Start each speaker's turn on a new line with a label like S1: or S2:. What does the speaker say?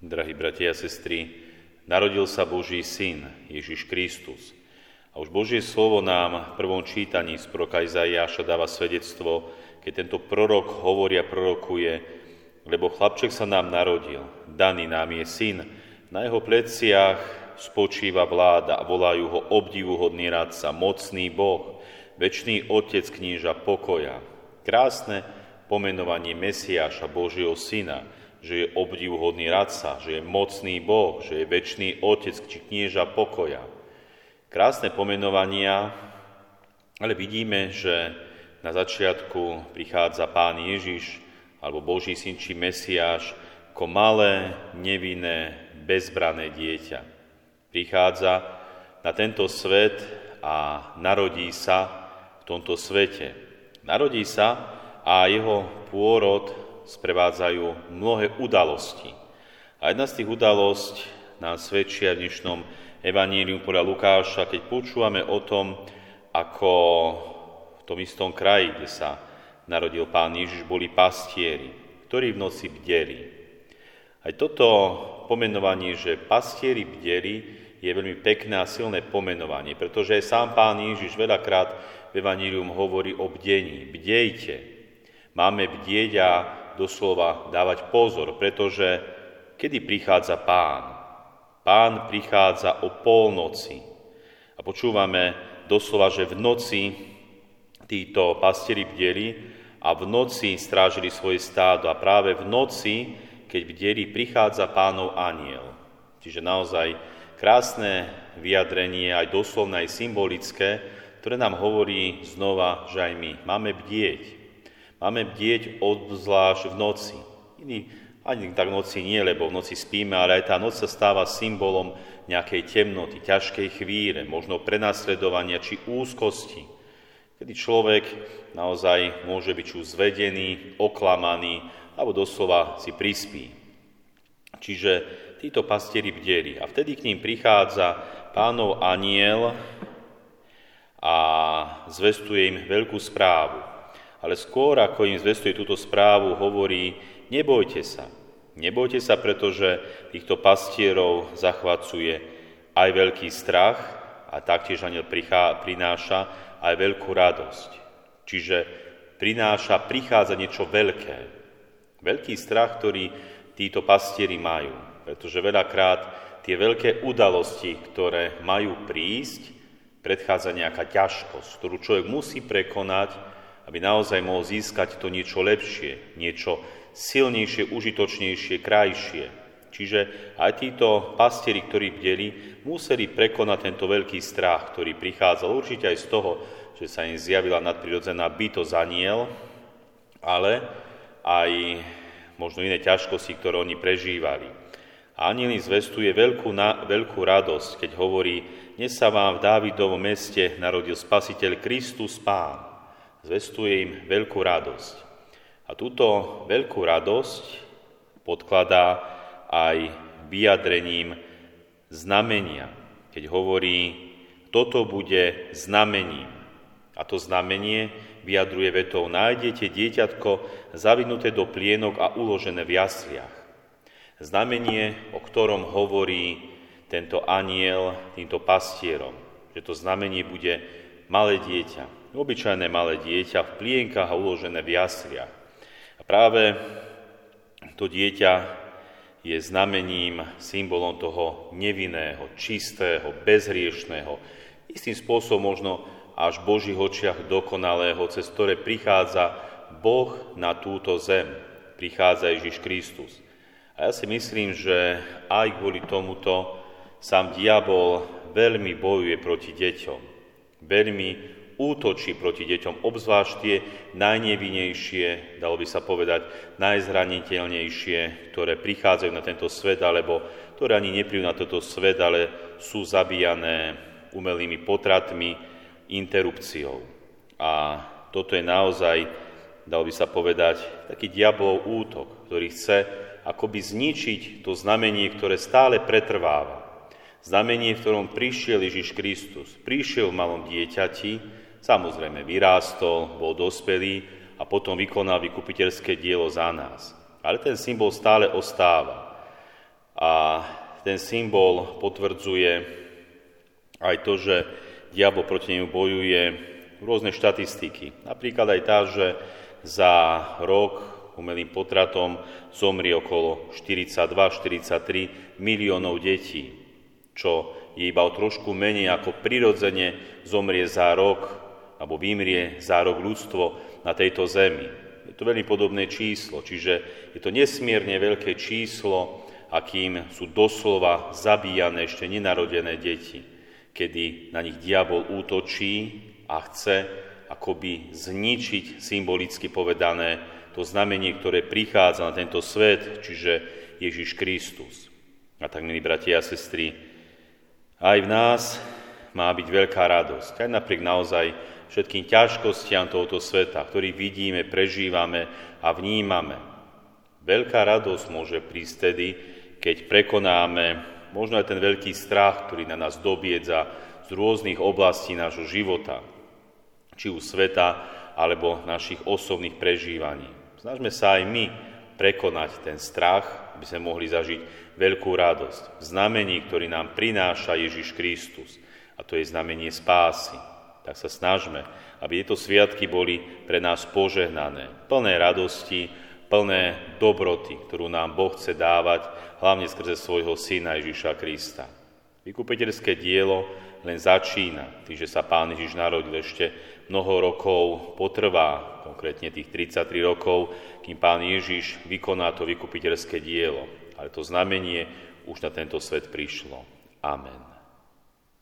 S1: Drahí bratia a sestry, narodil sa Boží syn, Ježiš Kristus. A už Božie slovo nám v prvom čítaní z proroka Izaiáša dáva svedectvo, keď tento prorok hovorí a prorokuje, lebo chlapček sa nám narodil, daný nám je syn, na jeho pleciach spočíva vláda a volajú ho obdivuhodný radca, mocný Boh, väčší Otec kníža pokoja. Krásne pomenovanie Mesiáša, Božieho Syna, že je obdivuhodný radca, že je mocný Boh, že je väčší Otec či knieža pokoja. Krásne pomenovania, ale vidíme, že na začiatku prichádza Pán Ježiš, alebo Boží syn či Mesiáš, ako malé, nevinné, bezbrané dieťa. Prichádza na tento svet a narodí sa v tomto svete. Narodí sa a jeho pôrod sprevádzajú mnohé udalosti. A jedna z tých udalostí nám svedčia v dnešnom Evaníliu podľa Lukáša, keď počúvame o tom, ako v tom istom kraji, kde sa narodil Pán Ježiš, boli pastieri, ktorí v noci bdeli. Aj toto pomenovanie, že pastieri bdeli, je veľmi pekné a silné pomenovanie, pretože aj sám Pán Ježiš veľakrát v Evanílium hovorí o bdení. Bdejte, Máme bdieť a doslova dávať pozor, pretože kedy prichádza pán? Pán prichádza o polnoci. A počúvame doslova, že v noci títo pastieri bdeli a v noci strážili svoje stádo. A práve v noci, keď bdeli, prichádza pánov aniel. Čiže naozaj krásne vyjadrenie, aj doslovné, aj symbolické, ktoré nám hovorí znova, že aj my máme bdieť. Máme bdieť obzvlášť v noci. Iný, ani tak v noci nie, lebo v noci spíme, ale aj tá noc sa stáva symbolom nejakej temnoty, ťažkej chvíle, možno prenasledovania či úzkosti, kedy človek naozaj môže byť už zvedený, oklamaný, alebo doslova si prispí. Čiže títo pastieri bdeli a vtedy k ním prichádza pánov aniel a zvestuje im veľkú správu ale skôr ako im zvestuje túto správu, hovorí, nebojte sa. Nebojte sa, pretože týchto pastierov zachvacuje aj veľký strach a taktiež aniel prináša aj veľkú radosť. Čiže prináša, prichádza niečo veľké. Veľký strach, ktorý títo pastieri majú. Pretože veľakrát tie veľké udalosti, ktoré majú prísť, predchádza nejaká ťažkosť, ktorú človek musí prekonať, aby naozaj mohol získať to niečo lepšie, niečo silnejšie, užitočnejšie, krajšie. Čiže aj títo pastieri, ktorí bdeli, museli prekonať tento veľký strach, ktorý prichádzal určite aj z toho, že sa im zjavila nadprirodzená bytosť aniel, ale aj možno iné ťažkosti, ktoré oni prežívali. A aniel im zvestuje veľkú, na, veľkú radosť, keď hovorí, dnes sa vám v Dávidovom meste narodil spasiteľ Kristus Pán zvestuje im veľkú radosť. A túto veľkú radosť podkladá aj vyjadrením znamenia, keď hovorí, toto bude znamením. A to znamenie vyjadruje vetou, nájdete dieťatko zavinuté do plienok a uložené v jasliach. Znamenie, o ktorom hovorí tento aniel týmto pastierom, že to znamenie bude malé dieťa, obyčajné malé dieťa v plienkach a uložené v jasliach. A práve to dieťa je znamením, symbolom toho nevinného, čistého, bezhriešného, istým spôsobom možno až v Božích očiach dokonalého, cez ktoré prichádza Boh na túto zem. Prichádza Ježiš Kristus. A ja si myslím, že aj kvôli tomuto sám diabol veľmi bojuje proti deťom. Veľmi útočí proti deťom, obzvlášť tie najnevinejšie, dalo by sa povedať, najzraniteľnejšie, ktoré prichádzajú na tento svet, alebo ktoré ani neprídu na toto svet, ale sú zabíjané umelými potratmi, interrupciou. A toto je naozaj, dalo by sa povedať, taký diabolov útok, ktorý chce akoby zničiť to znamenie, ktoré stále pretrváva. Znamenie, v ktorom prišiel Ježiš Kristus. Prišiel v malom dieťati, Samozrejme, vyrástol, bol dospelý a potom vykonal vykupiteľské dielo za nás. Ale ten symbol stále ostáva. A ten symbol potvrdzuje aj to, že diabol proti nemu bojuje rôzne štatistiky. Napríklad aj tá, že za rok umelým potratom zomrie okolo 42-43 miliónov detí, čo je iba o trošku menej ako prirodzene zomrie za rok alebo vymrie za rok ľudstvo na tejto zemi. Je to veľmi podobné číslo, čiže je to nesmierne veľké číslo, akým sú doslova zabíjane ešte nenarodené deti, kedy na nich diabol útočí a chce akoby zničiť symbolicky povedané to znamenie, ktoré prichádza na tento svet, čiže Ježiš Kristus. A tak, milí bratia a sestry, aj v nás má byť veľká radosť, aj napriek naozaj všetkým ťažkostiam tohoto sveta, ktorý vidíme, prežívame a vnímame. Veľká radosť môže prísť tedy, keď prekonáme možno aj ten veľký strach, ktorý na nás dobiedza z rôznych oblastí nášho života, či už sveta, alebo našich osobných prežívaní. Snažme sa aj my prekonať ten strach, aby sme mohli zažiť veľkú radosť v znamení, ktorý nám prináša Ježiš Kristus. A to je znamenie spásy. Tak sa snažme, aby tieto sviatky boli pre nás požehnané, plné radosti, plné dobroty, ktorú nám Boh chce dávať, hlavne skrze svojho Syna Ježiša Krista. Vykupiteľské dielo len začína, tým, že sa Pán Ježiš narodil ešte mnoho rokov potrvá, konkrétne tých 33 rokov, kým Pán Ježiš vykoná to vykupiteľské dielo. Ale to znamenie už na tento svet prišlo. Amen.